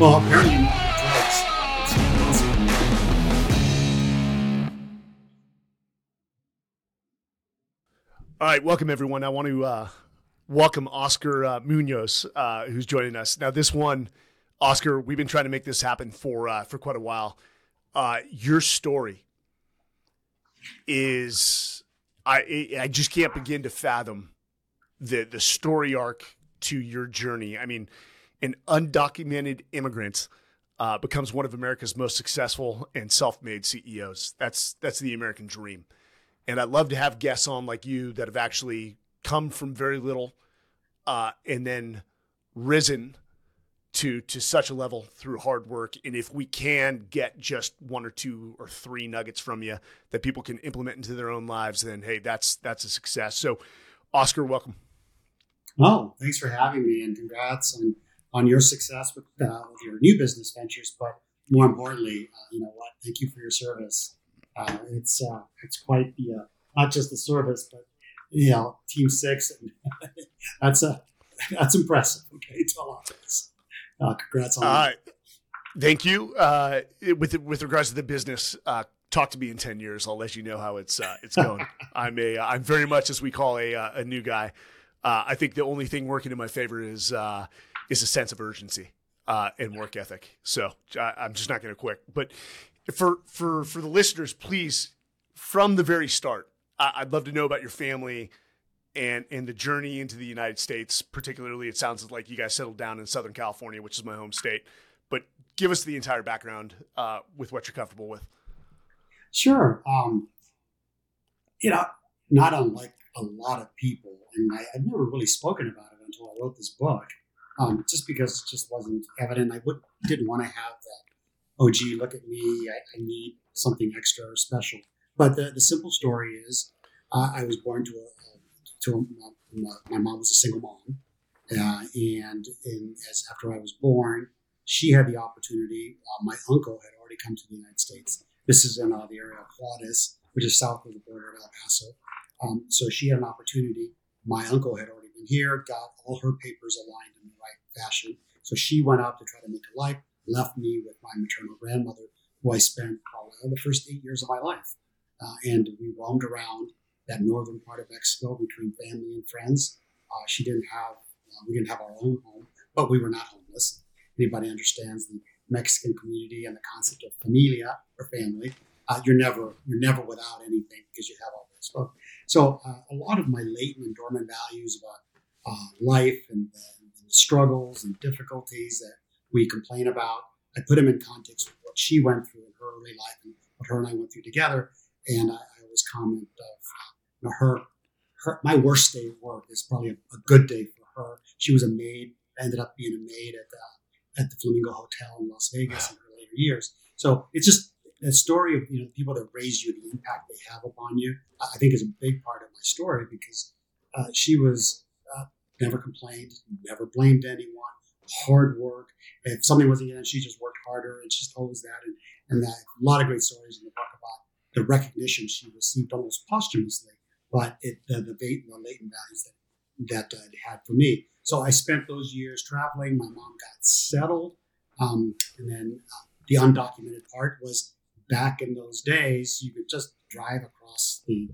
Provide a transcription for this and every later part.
Well, apparently drugs. All right, welcome everyone. I want to uh, welcome Oscar uh, Munoz, uh, who's joining us. Now, this one, Oscar, we've been trying to make this happen for uh, for quite a while. Uh, your story is I I just can't begin to fathom the the story arc to your journey. I mean, an undocumented immigrant uh, becomes one of America's most successful and self-made CEOs. That's that's the American dream. And I'd love to have guests on like you that have actually come from very little uh, and then risen to to such a level through hard work. And if we can get just one or two or three nuggets from you that people can implement into their own lives, then hey, that's that's a success. So, Oscar, welcome. Oh, thanks for having me, and congrats on on your success with, uh, with your new business ventures. But more importantly, uh, you know what? Thank you for your service. Uh, it's uh, it's quite the uh, not just the service, but you know, Team Six. that's a that's impressive. Okay, to a lot of us. Uh, congrats on that. Thank you. with with regards to the business, talk to me in 10 years i'll let you know how it's uh, it's going i'm a i'm very much as we call a a new guy uh, i think the only thing working in my favor is uh, is a sense of urgency uh, and work ethic. So I, am just not going to quit. But for for for the listeners please from the very start I, i'd love to know about your family and and the journey into the united states. Particularly it sounds like you guys settled down in southern california which is my home state. But give us the entire background uh, with what you're comfortable with. Sure. Um, you know, not unlike a lot of people, and I, have never really spoken about it until I wrote this book, um, just because it just wasn't evident. I would, didn't want to have that, oh, gee, look at me, I, I need something extra or special. But the, the simple story is uh, I was born to a, to a, my mom was a single mom. Uh, and as after I was born, she had the opportunity. Uh, my uncle had already come to the United States this is in uh, the area of Juarez, which is south of the border of El Paso. Um, so she had an opportunity. My uncle had already been here, got all her papers aligned fashion. So she went out to try to make a life, left me with my maternal grandmother, who I spent probably the first eight years of my life. Uh, and we roamed around that northern part of Mexico between family and friends. Uh, she didn't have, uh, we didn't have our own home, but we were not homeless. Anybody understands the Mexican community and the concept of familia or family, uh, you're never you're never without anything because you have all this. So, so uh, a lot of my latent and dormant values about uh, life and, and, struggles and difficulties that we complain about, I put them in context with what she went through in her early life and what her and I went through together. And I, I always comment of you know, her, her, my worst day at work is probably a, a, good day for her. She was a maid, ended up being a maid at uh, at the Flamingo Hotel in Las Vegas in her later years. So it's just a story of you know people that raise you, the impact they have upon you. I think is a big part of my story because uh, she was never complained, never blamed anyone, hard work. If something wasn't in, she just worked harder, and she's always that. And, and that a lot of great stories in the book about the recognition she received almost posthumously, but it, the, the, the latent values that that uh, it had for me. So I spent those years traveling. My mom got settled. Um, and then uh, the undocumented part was back in those days, you could just drive across the,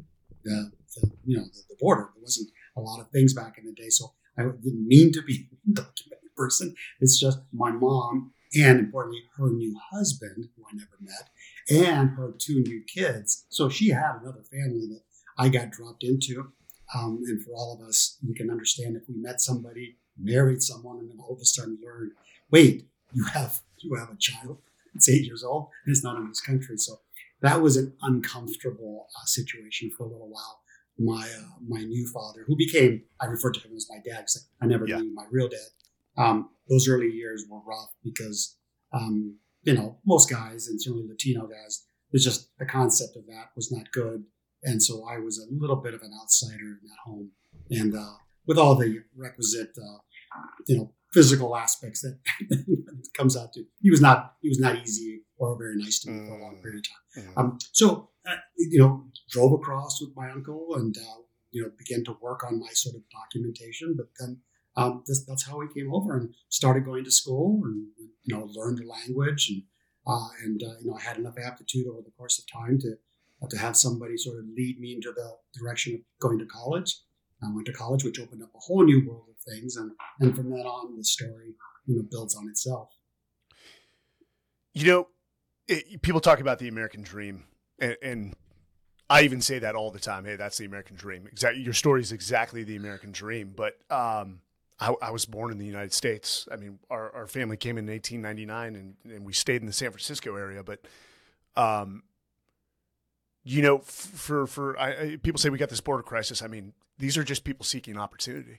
the, the you know, the, the, border. There wasn't a lot of things back in the day. So I didn't mean to be an undocumented person. It's just my mom and importantly, her new husband, who I never met, and her two new kids. So she had another family that I got dropped into. Um, and for all of us, we can understand if we met somebody, married someone, and then all of a sudden learn, wait, you have you have a child. It's eight years old, and it's not in this country. So that was an uncomfortable uh, situation for a little while. My uh, my new father, who became I referred to him as my dad because I never yeah. knew my real dad. Um, those early years were rough because um, you know most guys and certainly Latino guys, it's just the concept of that was not good and so I was a little bit of an outsider in that home, and uh, with all the requisite, uh, you know, physical aspects that comes out to. He was not he was not easy or very nice to me for a long period of time. Mm-hmm. Um, so uh, you know, drove across with my uncle and uh, you know began to work on my sort of documentation, but then um, this, that's how we came over and started going to school and you know learned the language and uh, and uh, you know I had enough aptitude over the course of time to uh, to have somebody sort of lead me into the direction of going to college. I went to college, which opened up a whole new world of things, and and from then on, the story you know builds on itself. You know, it, people talk about the American dream, and, and I even say that all the time. Hey, that's the American dream. Exactly, your story is exactly the American dream. But um, I, I, was born in the United States. I mean, our, our family came in 1899, and, and we stayed in the San Francisco area. But, um, you know, for for I, people say we got this border crisis. I mean, these are just people seeking opportunity,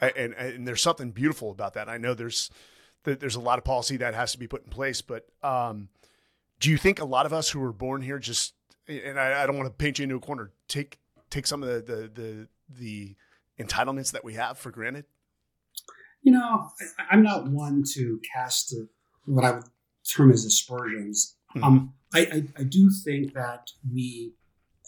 and and there's something beautiful about that. I know there's there's a lot of policy that has to be put in place, but um, do you think a lot of us who were born here just and I, I don't want to paint you into a corner take take some of the the the, the entitlements that we have for granted? You know, I, am not one to cast what I would term as aspersions. Mm-hmm. Um, I, I, I, do think that we,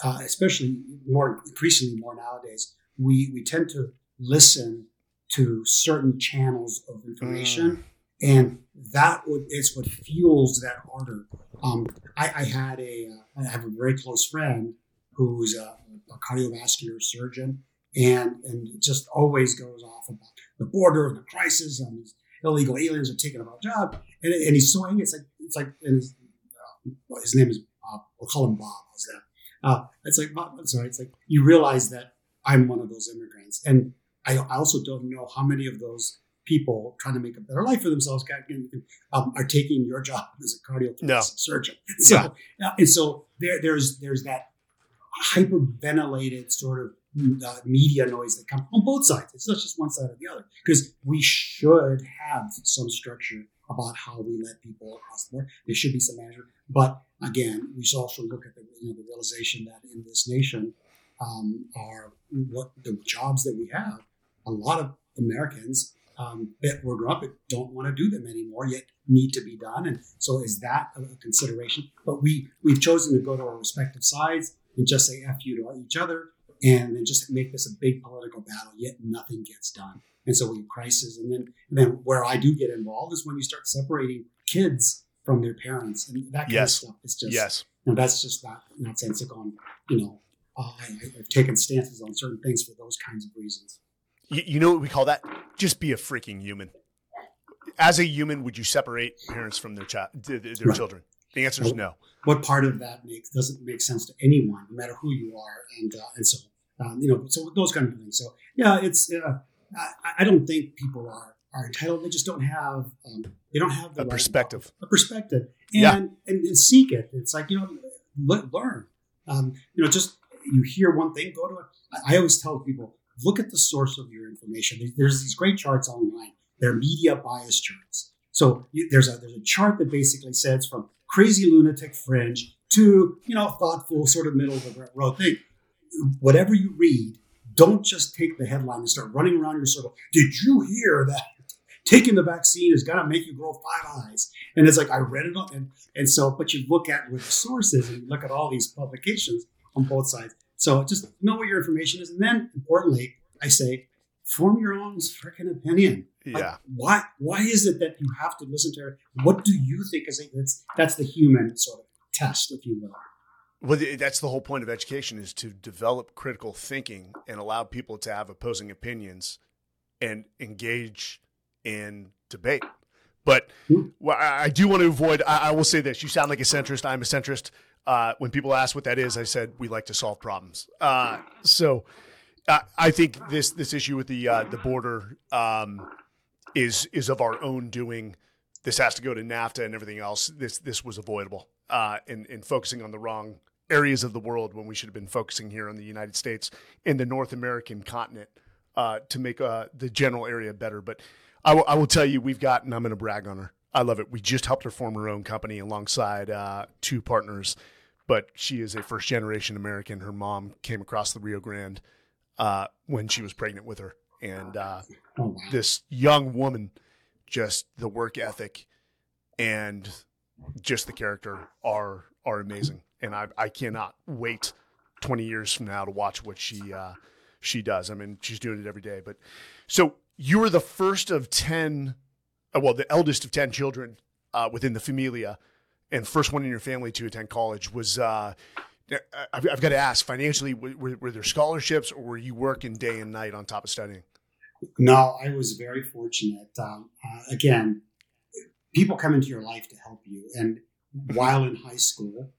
uh, especially more increasingly more nowadays, we we tend to listen to certain channels of information. Mm and that would, is what fuels that ardor. Um, I, I, had a uh, I have a very close friend who's a, a, cardiovascular surgeon, and and just always goes off about the border and the crisis and these illegal aliens are taking our job, and, and he's so angry. It's like it's like his, uh, his name is Bob. We'll call him Bob. How's that? Uh, it's like Bob, sorry. It's like you realize that I'm one of those immigrants, and I, I also don't know how many of those people trying to make a better life for themselves um, are taking your job as a cardiothoracic no. surgeon. So, yeah. and so there, there's there's that hyperventilated sort of uh, media noise that comes on both sides. It's not just one side or the other because we should have some structure about how we let people across the board. There should be some management, but again, we should also look at the, you know, the realization that in this nation um, are what the jobs that we have. A lot of Americans um, that were grew up don't want to do them anymore, yet need to be done. And so is that a consideration? But we we've chosen to go to our respective sides and just say "f you" to each other, and then just make this a big political battle. Yet nothing gets done, and so we have crisis. And then and then where I do get involved is when you start separating kids from their parents and that kind yes. of stuff. It's just yes, and that's just not nonsensical. And you know, uh, I, I've taken stances on certain things for those kinds of reasons. You, you know what we call that? Just be a freaking human. As a human, would you separate parents from their child, their, their right. children? The answer is no. What part of that makes doesn't make sense to anyone, no matter who you are, and uh, and so um, you know, so those kind of things. So yeah, it's uh, I, I, don't think people are are entitled. They just don't have um, they don't have the a right perspective, a perspective, and, yeah. and, and seek it. It's like you know, learn. Um, you know, just you hear one thing, go to it. I always tell people look at the source of your information. There's these great charts online. They're media bias charts. So there's a there's a chart that basically says from crazy lunatic fringe to you know thoughtful sort of middle of the road thing. Whatever you read, don't just take the headline and start running around your circle. Did you hear that taking the vaccine is going to make you grow five eyes? And it's like I read it, and and so but you look at what the source is, and you look at all these publications on both sides. So just know what your information is, and then importantly, I say, form your own freaking opinion. Yeah. Like, why? Why is it that you have to listen to her? What do you think is that's that's the human sort of test, if you will. Well, that's the whole point of education is to develop critical thinking and allow people to have opposing opinions and engage in debate. But hmm. well, I do want to avoid. I, I will say this: you sound like a centrist. I'm a centrist. Uh, when people ask what that is, I said we like to solve problems. Uh, so uh, I think this this issue with the uh, the border um, is is of our own doing. This has to go to NAFTA and everything else. This this was avoidable uh, in in focusing on the wrong areas of the world when we should have been focusing here on the United States in the North American continent to make the general area better. But I, w- I will tell you, we've got, and I'm going to brag on her. I love it. We just helped her form her own company alongside two partners but she is a first generation American. Her mom came across the Rio Grande uh, when she was pregnant with her, and uh, oh, this young woman, just the work ethic and just the character are are amazing, and I I cannot wait twenty years from now to watch what she uh, she does. I mean, she's doing it every day. But so you were the first of 10, uh, well, the eldest of 10 children uh, within the familia and first one in your family to attend college. Was, uh, I've, I've, got to ask, financially, were, were, there scholarships or were you working day and night on top of studying? No, I was very fortunate. Um, uh, again, people come into your life to help you. And while in high school,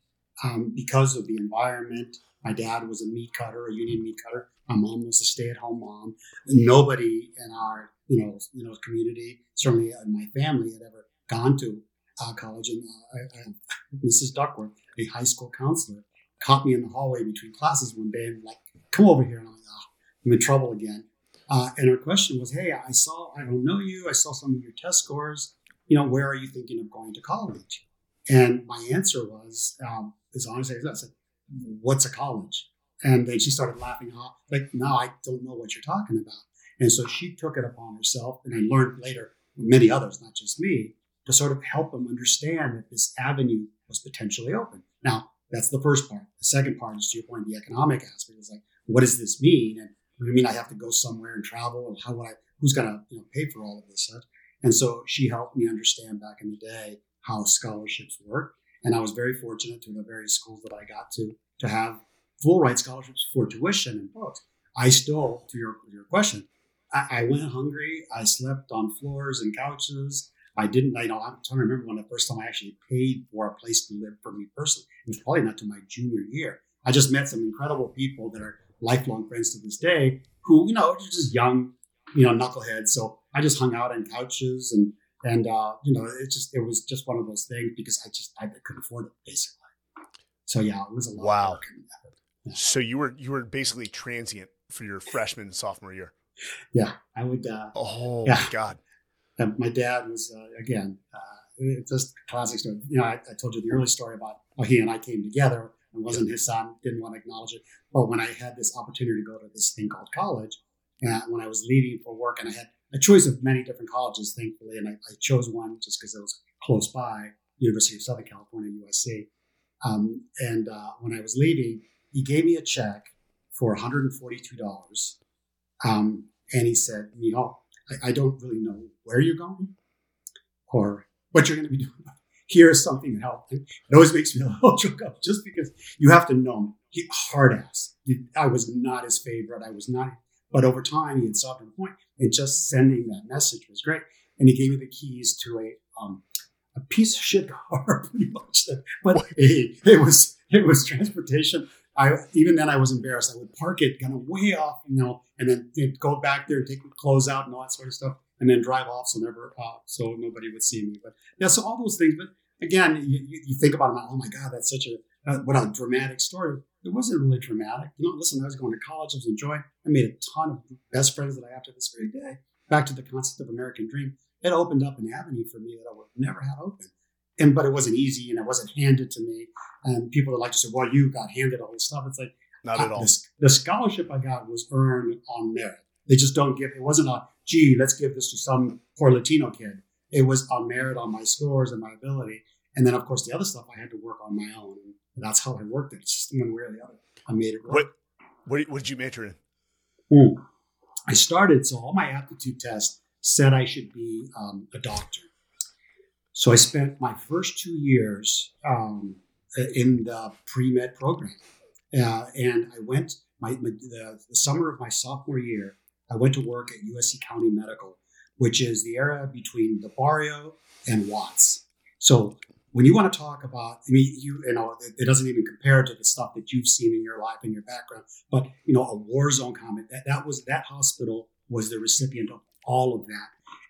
um, because of the environment, my dad was a meat cutter, a union meat cutter. My mom was a stay-at-home mom. Nobody in our you know you know community, certainly in my family, had ever gone to uh, college. And uh, Mrs. Duckworth, a high school counselor, caught me in the hallway between classes one day and like, "Come over here." And I'm like, "Oh, I'm in trouble again." Uh, and her question was, "Hey, I saw I don't know you. I saw some of your test scores. You know, where are you thinking of going to college?" And my answer was, um, as honest as I said, "What's a college?" And then she started laughing off, like, no, I don't know what you're talking about. And so she took it upon herself, and I learned later, many others, not just me, to sort of help them understand that this avenue was potentially open. Now, that's the first part. The second part is to your point, the economic aspect is like, what does this mean? And I mean, I have to go somewhere and travel, and how would I? Who's gonna you know pay for all of this? And so she helped me understand back in the day how scholarships work. And I was very fortunate to the various schools that I got to to have full ride scholarships for tuition and books. I still, to your, your question, I, I, went hungry. I slept on floors and couches. I didn't, I know, I'm trying to remember when the first time I actually paid for a place to live for me personally. It was probably not to my junior year. I just met some incredible people that are lifelong friends to this day who, you know, just young, you know, knuckleheads. So I just hung out on couches and, and, uh, you know, it just, it was just one of those things because I just, I couldn't afford it basically. So yeah, it was a lot wow. of work. So you were you were basically transient for your freshman and sophomore year. Yeah, I would. Uh, oh yeah. my god! And my dad was uh, again. Uh, just a classic story. You know, I, I, told you the early story about how he and I came together. and wasn't his son. Didn't want to acknowledge it. But when I had this opportunity to go to this thing called college, and when I was leaving for work, and I had a choice of many different colleges, thankfully, and I, I chose one just because it was close by, University of Southern California, USC. Um, and uh, when I was leaving, he gave me a check for $142. Um, and he said, you know, I, I, don't really know where you're going or what you're going to be doing. Here's something that helped. It always makes me a little choke up just because you have to know him. He hard ass. I was not his favorite. I was not. But over time, he had softened the point, and just sending that message was great. And he gave me the keys to a um, a piece of shit car, pretty much. But it, it was it was transportation I even then I was embarrassed. I would park it kind of way off, you know, and then go back there and take clothes out and all that sort of stuff, and then drive off so never uh, so nobody would see me. But yeah, so all those things. But again, you, you think about it, oh my god, that's such a uh, what a dramatic story. It wasn't really dramatic. You know, listen, I was going to college, I was enjoying. I made a ton of best friends that I have to this very day. Back to the concept of American Dream, it opened up an avenue for me that I would never have open and but it wasn't easy and it wasn't handed to me. And people would like to say, "Well, you got handed all this stuff." It's like not at all. The, the, scholarship I got was earned on merit. They just don't give. It wasn't a gee, let's give this to some poor Latino kid. It was on merit on my scores and my ability. And then, of course, the other stuff I had to work on my own. And that's how I worked it. It's just one way or the other. I made it work. What, what, what did you major in? Ooh. I started, so all my aptitude tests said I should be um, a doctor. So I spent my first two years um, in the pre med program, uh, and I went my, my the, the, summer of my sophomore year. I went to work at USC County Medical, which is the area between the barrio and Watts. So when you want to talk about, I mean, you you know, it, it doesn't even compare to the stuff that you've seen in your life and your background. But you know, a war zone comment that that was that hospital was the recipient of all of that.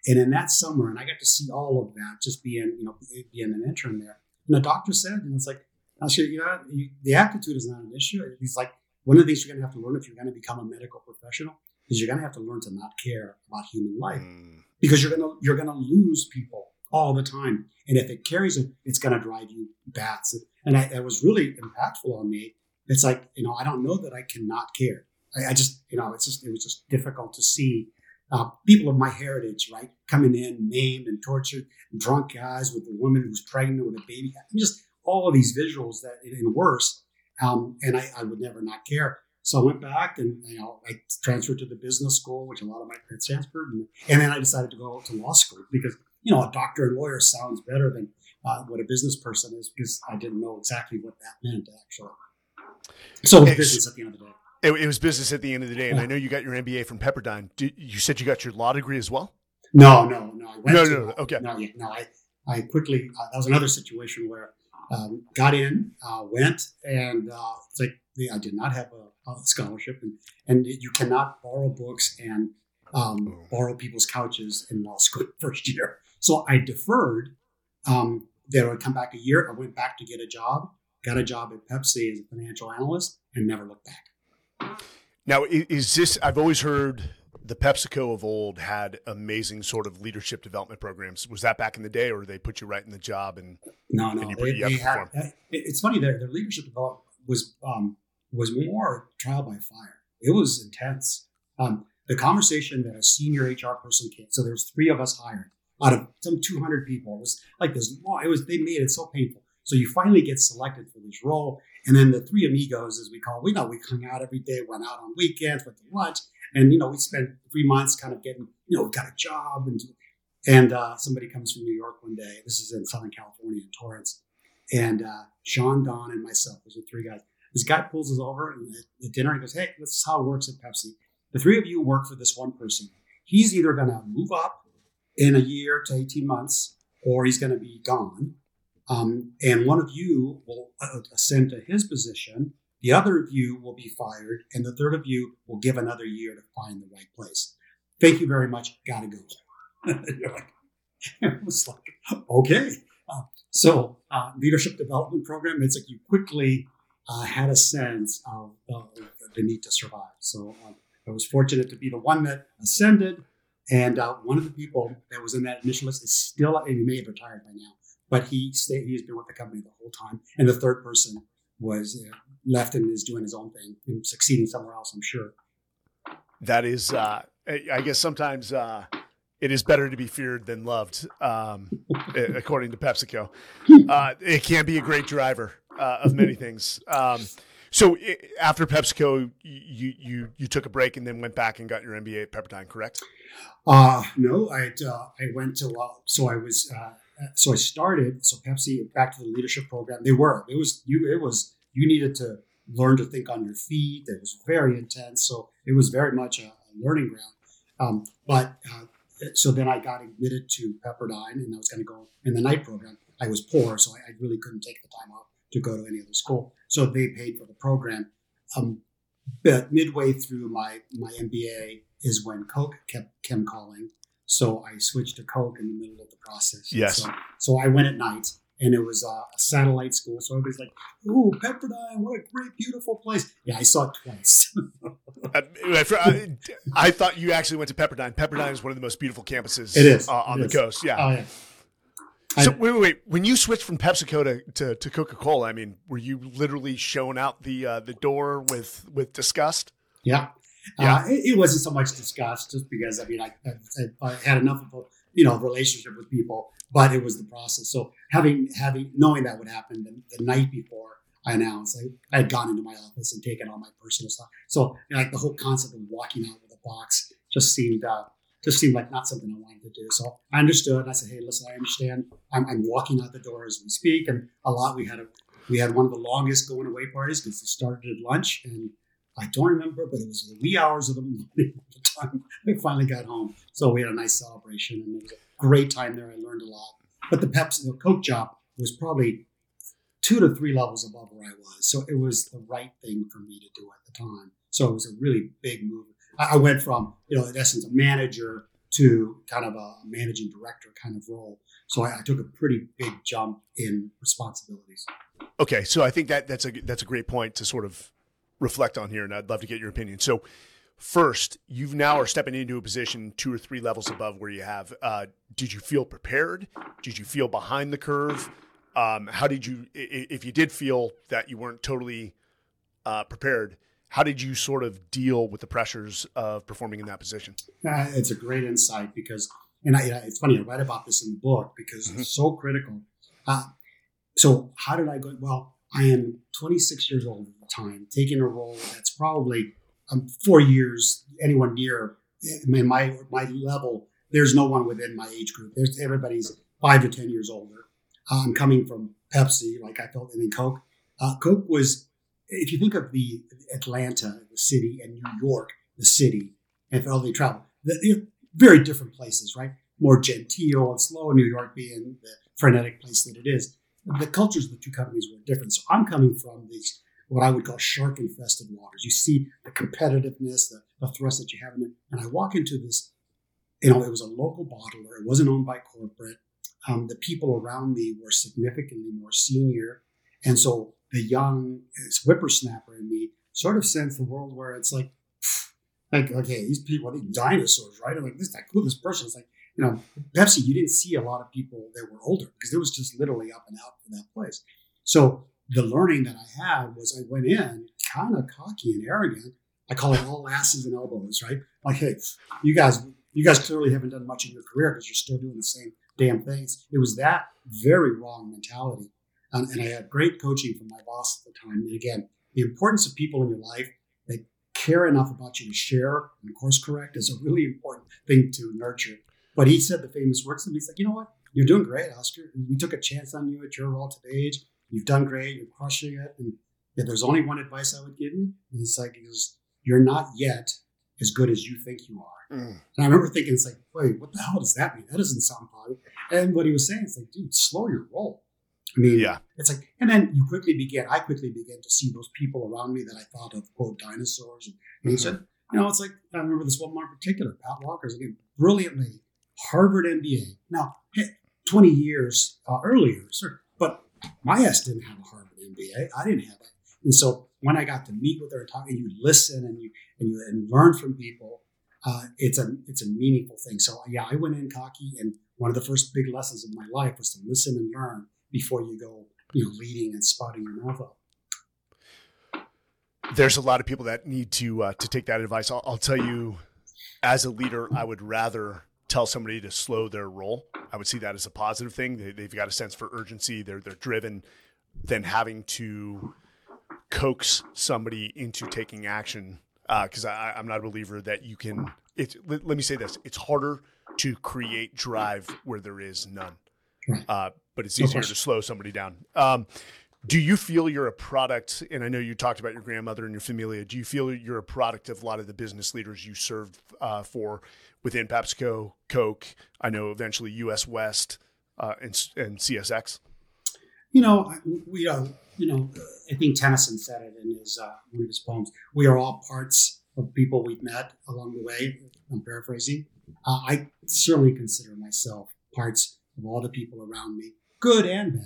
And in that summer, and I got to see all of that just being, you know, being an intern there. And the doctor said, and it's like, I said, you know, the aptitude is not an issue. He's like, one of the things you're going to have to learn if you're going to become a medical professional is you're going to have to learn to not care about human life mm. because you're going to you're going to lose people all the time. And if it carries it, it's going to drive you bats. And I, it was really impactful on me. It's like, you know, I don't know that I cannot care. I, I just, you know, it's just, it was just difficult to see uh, people of my heritage, right, coming in maimed and tortured, drunk guys with a woman who's pregnant with a baby. I mean, just all of these visuals that and worse. Um, and I, I, would never not care. So I went back and you know I transferred to the business school, which a lot of my friends transferred, and, and then I decided to go to law school because you know a doctor and lawyer sounds better than uh, what a business person is because I didn't know exactly what that meant actually. So business at the end of the day. It, it was business at the end of the day, and Yeah. I know you got your MBA from Pepperdine. Did, you said you got your law degree as well. No, no, no. I went No, to, no, no, okay. No, yeah, no. I, I quickly. Uh, that was another situation where um, got in, uh, went, and uh, it's like I did not have a, a scholarship, and and you cannot borrow books and um, Oh. borrow people's couches in law school first year. So I deferred. Um, then I would come back a year. I went back to get a job. Got a job at Pepsi as a financial analyst, and never looked back. Now, is this? I've always heard the PepsiCo of old had amazing sort of leadership development programs. Was that back in the day, or they put you right in the job? And No, no. And you- they, you they had, uh, it's funny. Their, their leadership development was um, was more trial by fire. It was intense. Um, the conversation that a senior HR person came. So there's three of us hired out of some 200 people. It was like this long. It was they made it so painful. So you finally get selected for this role, and then the three amigos, as we call, we know we hung out every day, went out on weekends, went to lunch, and you know we spent three months kind of getting, you know, got a job, and and uh, somebody comes from New York one day. This is in Southern California in Torrance, and uh, Sean, Don, and myself, those are three guys. This guy pulls us over and at, at dinner and goes, "Hey, this is how it works at Pepsi. The three of you work for this one person. He's either going to move up in a year to eighteen months, or he's going to be gone. Um, and one of you will uh, ascend to his position. The other of you will be fired, and the third of you will give another year to find the right place. Thank you very much. Gotta go." You're like, it was like, okay. Uh, so, uh, leadership development program, it's like you quickly uh, had a sense of uh, the need to survive. So, um, I was fortunate to be the one that ascended. And uh, one of the people that was in that initial list is still, and he may have retired by now, but he stayed, he's been with the company the whole time. And the third person was uh, left and is doing his own thing and succeeding somewhere else, I'm sure. that is, uh, I guess sometimes uh, it is better to be feared than loved, um, according to PepsiCo. Uh, it can be a great driver uh, of many things. Um, so i after PepsiCo, you you you took a break and then went back and got your MBA at Pepperdine, correct? Uh, no, I uh, I went to uh, so I was uh, so I started so Pepsi back to the leadership program. They were it was you it was you needed to learn to think on your feet. It was very intense, so it was very much a, a learning ground. Um, but uh, so then I got admitted to Pepperdine, and I was going to go in the night program. I was poor, so I, I really couldn't take the time off to go to any other school. So they paid for the program. Um, but midway through my my MBA is when Coke kept came calling. So I switched to Coke in the middle of the process. Yes. So, so I went at night, and it was a satellite school. So everybody's like, "Ooh, Pepperdine! What a great, beautiful place!" Yeah, I saw it twice. I, I thought you actually went to Pepperdine. Pepperdine is one of the most beautiful campuses It is. Uh, on It the is. coast. Yeah. oh yeah. I- So wait, wait, wait. When you switched from PepsiCo to, to, to Coca Cola, I mean, were you literally showing out the uh, the door with with disgust? Yeah. Yeah. Uh, it, it wasn't so much discussed just because, I mean, I, I, I had enough of a, you know, relationship with people, but it was the process. So having, having, knowing that would happen the, the night before I announced, I, I had gone into my office and taken all my personal stuff. So you know, like the whole concept of walking out with a box just seemed, uh, just seemed like not something I wanted to do. So I understood. I said, "Hey, listen, I understand. I'm, I'm walking out the door as we speak." And a lot we had a we had one of the longest going away parties because it started at lunch, and I don't remember, but it was the wee hours of the morning time we finally got home. So we had a nice celebration, and it was a great time there. I learned a lot. But the Pepsi, the Coke job was probably two to three levels above where I was. So it was the right thing for me to do at the time. So it was a really big move. I I went from, you know, in essence, a manager to kind of a managing director kind of role. So I, I took a pretty big jump in responsibilities. Okay, so I think that that's a that's a great point to sort of reflect on here, and I'd love to get your opinion. So, first, you've now are stepping into a position two or three levels above where you have. Uh, did you feel prepared? Did you feel behind the curve? Um, how did you, if you did feel that you weren't totally uh, prepared, how did you sort of deal with the pressures of performing in that position? Uh, it's a great insight because, and I, it's funny, I write about this in the book because Mhm. it's so critical. Uh, so, how did I go? Well, I am 26 years old at the time, taking a role that's probably um, four years, anyone near in my my level. There's no one within my age group. There's everybody's five to 10 years older. I'm coming from Pepsi, like I felt, and then Coke. Uh, Coke was, if you think of the Atlanta, the city, and New York, the city, and for all the travel, very different places, right? More genteel and slow. New York being the frenetic place that it is. The cultures of the two companies were different. So I'm coming from these what I would call shark infested waters. You see the competitiveness, the, the thrust that you have in it. And I walk into this, you know, it was a local bottler. It wasn't owned by corporate. Um, the people around me were significantly more senior. And so the young whippersnapper in me sort of sensed the world where it's like, like, okay, these people, are these dinosaurs, right? I'm like, this is that cool, this person. It's like, you know, Pepsi, you didn't see a lot of people that were older because it was just literally up and out for that place. So the learning that I had was I went in kind of cocky and arrogant. I call it all asses and elbows, right? Like, hey, you guys, you guys clearly haven't done much in your career because you're still doing the same damn things. It was that very wrong mentality. And I had great coaching from my boss at the time. And again, the importance of people in your life that care enough about you to share and course correct is a really important thing to nurture. But he said the famous words me. He's like, you know what? You're doing great, Oscar. We took a chance on you at your relative age. You've done great. You're crushing it. And if there's only one advice I would give you, and it's like, is you're not yet as good as you think you are. Mm. And I remember thinking, it's like, wait, what the hell does that mean? That doesn't sound positive. And what he was saying is like, dude, slow your roll. I mean, yeah. it's like, and then you quickly begin, I quickly began to see those people around me that I thought of, quote, dinosaurs. And, and he mm-hmm. said, you know, it's like, I remember this one more in particular, Pat Walker's, again, brilliantly, Harvard MBA. Now, 20 years uh, earlier, sir, but my ass didn't have a Harvard MBA. I didn't have it. And so when I got to meet with her and talk, and you listen and you and you and learn from people, uh, it's a it's a meaningful thing. So yeah, I went in cocky, and one of the first big lessons of my life was to listen and learn before you go, you know, leading and spotting your mouth up. There's a lot of people that need to uh, to take that advice. I'll, I'll tell you, as a leader, I would rather tell somebody to slow their roll. I would see that as a positive thing. They, have got a sense for urgency. They're they're driven. Than having to coax somebody into taking action because uh, I'm not a believer that you can. It, let, let, me say this: it's harder to create drive where there is none, uh, but it's easier to slow somebody down. Um, do you feel you're a product? And I know you talked about your grandmother and your familia. Do you feel you're a product of a lot of the business leaders you served uh, for within PepsiCo, Coke? I know eventually U.S. West uh, and, and CSX. You know, we are, you know, I think Tennyson said it in his uh, one of his poems. We are all parts of people we've met along the way. I'm paraphrasing. Uh, I certainly consider myself parts of all the people around me, good and bad.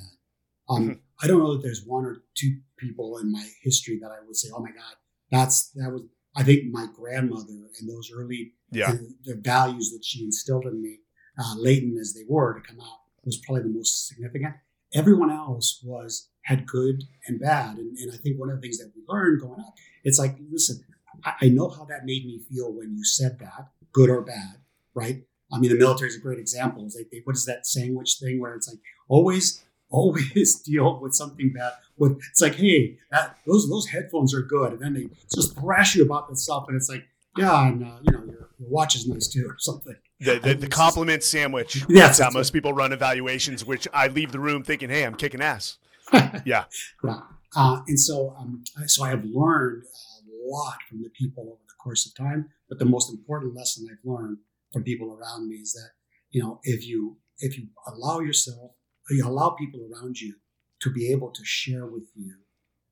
Um, mm-hmm. I don't know that there's one or two people in my history that I would say, "Oh my God, that's that was." I think my grandmother and those early yeah. the, the values that she instilled in me, uh, latent as they were to come out, was probably the most significant. Everyone else was had good and bad. And, and I think one of the things that we learned going up, it's like, listen, I, I know how that made me feel when you said that, good or bad, right? I mean, the military is a great example. It's like, what is that sandwich thing where it's like always, always deal with something bad. With it's like, hey, that, those those headphones are good, and then they just thrash you about this stuff, and it's like, yeah, and uh, you know, your, your watch is nice too, or something. The, the, the compliment sandwich. Yes, that's how most people run evaluations. Which I leave the room thinking, hey, I'm kicking ass. yeah. Yeah. Uh, and so, um, so I have learned a lot from the people over the course of time. But the most important lesson I've learned from people around me is that, you know, if you, if you allow yourself, you allow people around you to be able to share with you,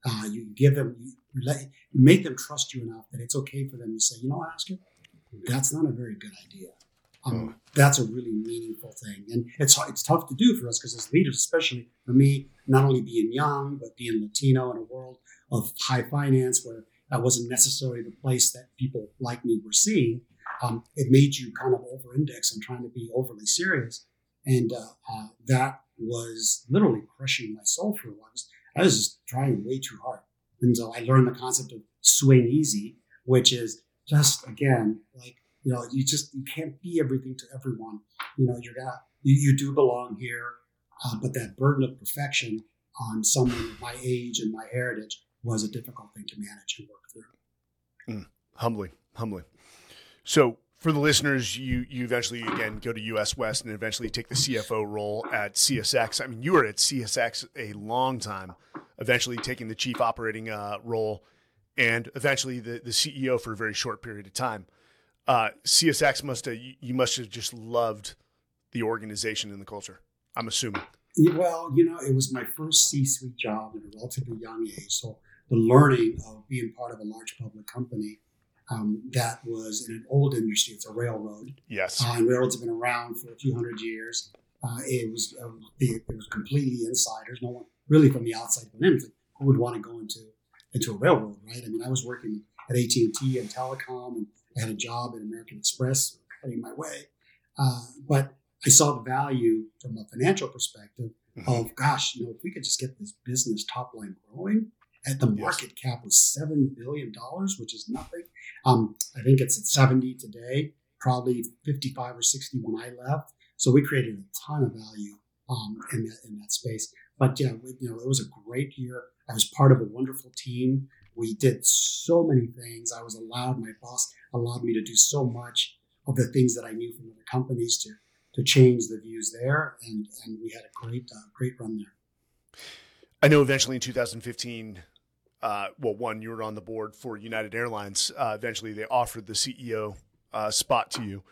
uh, you give them, you, let, you make them trust you enough that it's okay for them to say, you know, Oscar, that's not a very good idea. Um, that's a really meaningful thing, and it's it's tough to do for us because as leaders, especially for me, not only being young but being Latino in a world of high finance where that wasn't necessarily the place that people like me were seeing. Um, it made you kind of over-index on trying to be overly serious, and uh, uh, that was literally crushing my soul for a while. I was just trying way too hard, and so I learned the concept of swing easy, which is just again like you know, you just you can't be everything to everyone. You know, you're not you, you do belong here, uh, but that burden of perfection on someone of my age and my heritage was a difficult thing to manage and work through. Mm, humbly, humbly. So for the listeners, you you eventually again go to US West and eventually take the CFO role at CSX. I mean, you were at CSX a long time, eventually taking the chief operating uh, role, and eventually the the CEO for a very short period of time. Uh, CSX must have you must have just loved the organization and the culture. I'm assuming. Well, you know, it was my first C-suite job at a relatively young age, so the learning of being part of a large public company um, that was in an old industry. It's a railroad. Yes. Uh, and railroads have been around for a few hundred years. Uh, it was uh, it was completely insiders. No one really from the outside went in. Who would want to go into into a railroad, right? I mean, I was working at AT and T and telecom, and I had a job at American Express, cutting my way. Uh, but I saw the value from a financial perspective mm-hmm. of, gosh, you know, if we could just get this business top line growing, and the market yes. cap was seven billion dollars, which is nothing. Um, I think it's at seventy today, probably fifty-five or sixty when I left. So we created a ton of value um, in that in that space. But yeah, we, you know, it was a great year. I was part of a wonderful team. We did so many things. I was allowed. My boss allowed me to do so much of the things that I knew from other companies to to change the views there, and and we had a great uh, great run there. I know eventually in 2015, uh, well, one, you were on the board for United Airlines. Uh, eventually, they offered the CEO uh, spot to you.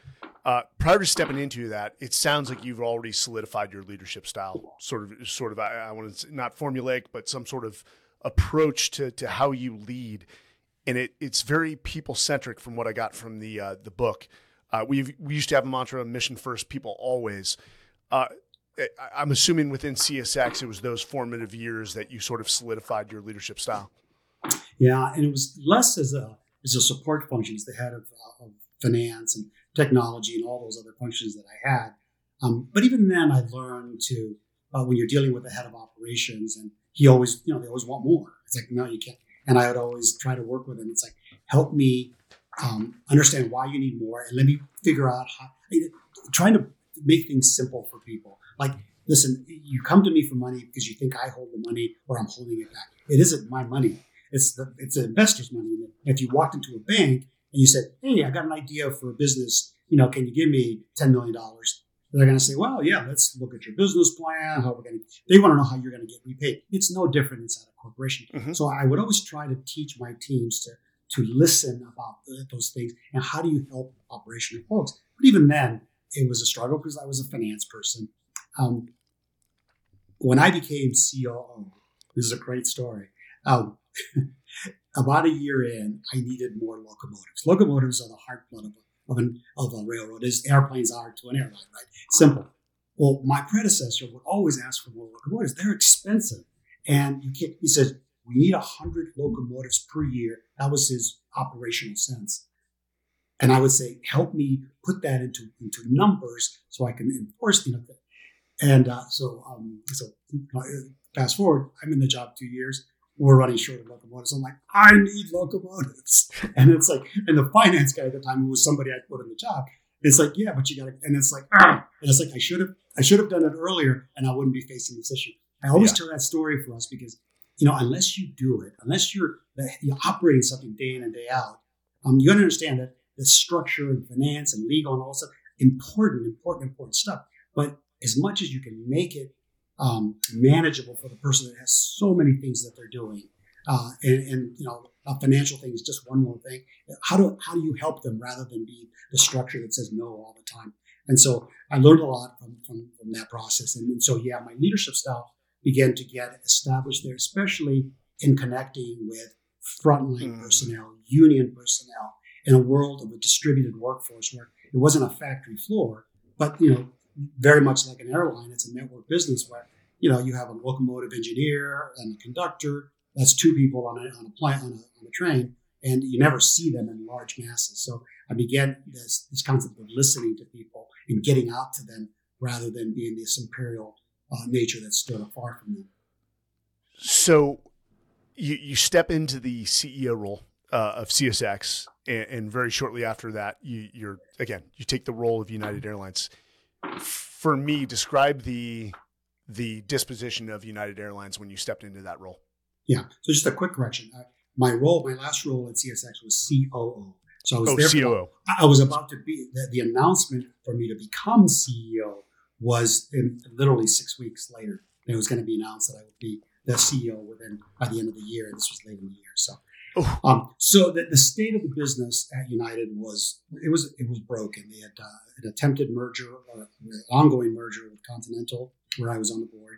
Uh, prior to stepping into that, it sounds like you've already solidified your leadership style. Sort of, sort of. I, I want to not formulaic, but some sort of approach to to how you lead, and it it's very people centric from what I got from the uh, the book. Uh, we we used to have a mantra: mission first, people always. I'm assuming within CSX, it was those formative years that you sort of solidified your leadership style. Yeah, and it was less as a as a support function as the head of, uh, of finance and technology and all those other functions that I had. Um, but even then, I learned to uh, when you're dealing with the head of operations, and he always, you know, they always want more. It's like, no, you can't. And I would always try to work with him. It's like, help me um, understand why you need more, and let me figure out how. Trying to make things simple for people. Like, listen, you come to me for money because you think I hold the money or I'm holding it back. It isn't my money. It's the it's the investor's money. If you walked into a bank and you said, "Hey, I got an idea for a business. You know, can you give me ten million dollars?" They're going to say, "Well, yeah, let's look at your business plan. How we're going to." They want to know how you're going to get repaid. It's no different inside a corporation. Mm-hmm. So I would always try to teach my teams to to listen about those things and how do you help operational folks. But even then, it was a struggle because I was a finance person. Um, when I became COO, this is a great story. Um, about a year in, I needed more locomotives. Locomotives are the heartblood of a, of, an, of a railroad, as airplanes are to an airline, right? Simple. Well, my predecessor would always ask for more locomotives. They're expensive. And he says, we need 100 locomotives per year. That was his operational sense. And I would say, help me put that into, into numbers so I can enforce the And uh, so, um, so uh, fast forward, I'm in the job two years we're running short of locomotives. I'm like, I need locomotives. And it's like, and the finance guy at the time, who was somebody I put in the job, it's like, yeah, but you got to, and it's like, ah. and it's like, I should have, I should have done it earlier and I wouldn't be facing this issue. I always yeah. tell that story for us because, you know, unless you do it, unless you're, you're operating something day in and day out, um, you understand that the structure and finance and legal and all stuff, important, important, important stuff. But as much as you can make it um, manageable for the person that has so many things that they're doing. Uh, and, and, you know, a financial thing is just one more thing. How do how do you help them rather than be the structure that says no all the time? And so I learned a lot from, from, from that process. And, and, so yeah, my leadership style began to get established there, especially in connecting with frontline mm. personnel, union personnel, in a world of a distributed workforce where it wasn't a factory floor, but you know very much like an airline, it's a network business where you know you have a locomotive engineer and a conductor. That's two people on a on a plane on a, on a train, and you never see them in large masses. So I began this this concept of listening to people and getting out to them rather than being this imperial uh, nature that stood afar from them. So you you step into the CEO role uh, of CSX, and, and, very shortly after that, you, you're again you take the role of United Airlines for me, describe the the disposition of United Airlines when you stepped into that role? Yeah. So just a quick correction. My role, my last role at CSX was COO. So I was Oh, there. COO. I was about to be the, the announcement for me to become CEO was in literally six weeks later. It was going to be announced that I would be the CEO within by the end of the year. This was late in the year. So. Um, so the, the state of the business at United was it was it was broken. They had uh, an attempted merger or an ongoing merger with Continental, where I was on the board,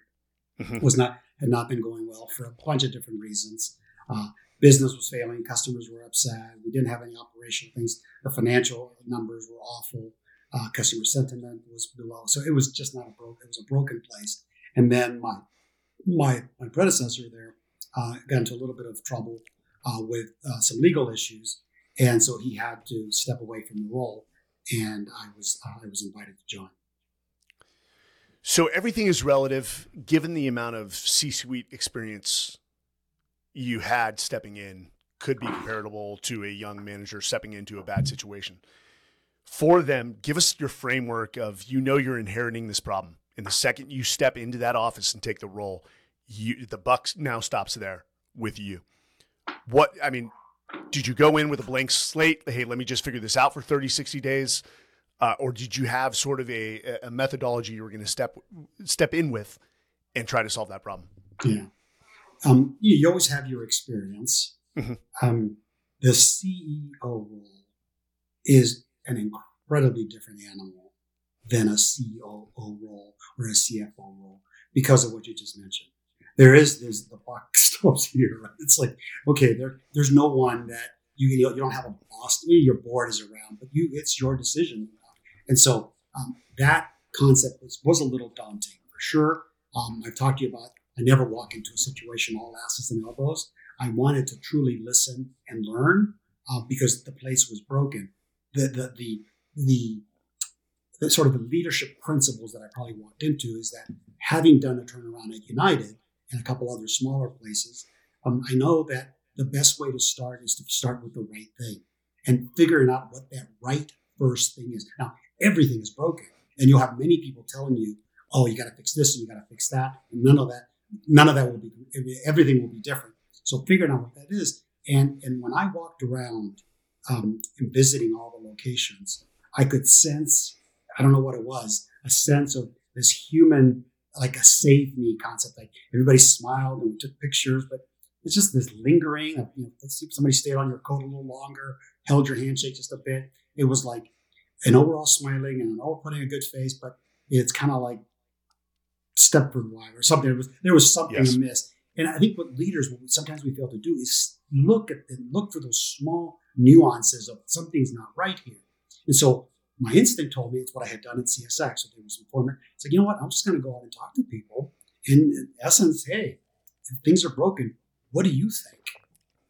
Mhm. was not had not been going well for a bunch of different reasons. Uh, business was failing, customers were upset. We didn't have any operational things. The financial numbers were awful. Uh, customer sentiment was below. So it was just not a broke. It was a broken place. And then my my my predecessor there uh, got into a little bit of trouble uh, with uh, some legal issues, and so he had to step away from the role. And I was I was invited to join. So everything is relative given the amount of C suite experience you had stepping in could be comparable to a young manager stepping into a bad situation. For them, give us your framework of you know you're inheriting this problem. And the second you step into that office and take the role, you the buck now stops there with you. What I mean, did you go in with a blank slate? Hey, let me just figure this out for 30, 60 days? Uh, or did you have sort of a, a methodology you were going to step step in with and try to solve that problem? Yeah. Um, you, you always have your experience. Mhm. Um, the CEO role is an incredibly different animal than a COO role or a CFO role because of what you just mentioned. There is this the buck stops here. Right? It's like okay, there there's no one that you you don't have a boss. Your board is around, but you it's your decision. And so um, that concept was, was a little daunting for sure. Um, I've talked to you about I never walk into a situation all asses and elbows. I wanted to truly listen and learn uh, because the place was broken. The the the the, the sort of the leadership principles that I probably walked into is that having done a turnaround at United and a couple other smaller places, um, I know that the best way to start is to start with the right thing and figuring out what that right first thing is. Now everything is broken, and you'll have many people telling you, "Oh, you got to fix this and you got to fix that," and none of that none of that will be everything will be different so figuring out what that is and and when i walked around um, and visiting all the locations i could sense i don't know what it was a sense of this human like a save me concept like everybody smiled and we took pictures but it's just this lingering of you know let's see if somebody stayed on your coat a little longer held your handshake just a bit it was like an overall smiling and an overall putting a good face but it's kind of like Stepford wife or something. There was there was something Yes. amiss, and I think what leaders what we, sometimes we fail to do is look at and look for those small nuances of something's not right here. And so my instinct told me it's what I had done at CSX. So there was some former. It's like you know what? I'm just going to go out and talk to people. And in essence, hey, if things are broken, what do you think?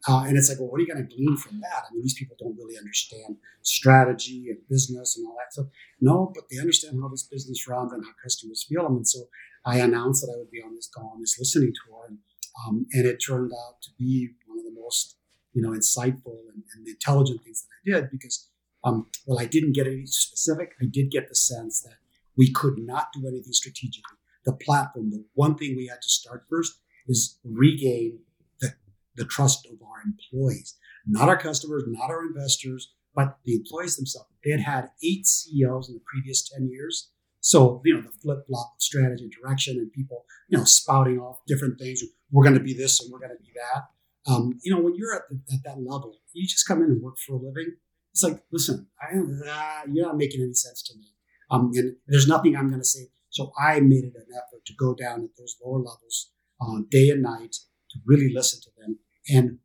Uh, and it's like, well, what are you going to glean from that? I mean, these people don't really understand strategy and business and all that stuff. No, but they understand how this business runs and how customers feel them. And so I announced that I would be on this on this listening tour, and um, and it turned out to be one of the most you know insightful and, and intelligent things that I did because um, well I didn't get any specific. I did get the sense that we could not do anything strategically. The platform, the one thing we had to start first is regain the the trust of our employees, not our customers, not our investors, but the employees themselves. They had had eight CEOs in the previous ten years. So, you know, the flip flop of strategy and direction and people, you know, spouting off different things. We're going to be this and we're going to be that. Um, you know, when you're at, the, at that level, you just come in and work for a living. It's like, listen, I, uh, you're not making any sense to me. Um, and there's nothing I'm going to say. So I made it an effort to go down at those lower levels um, day and night to really listen to them. And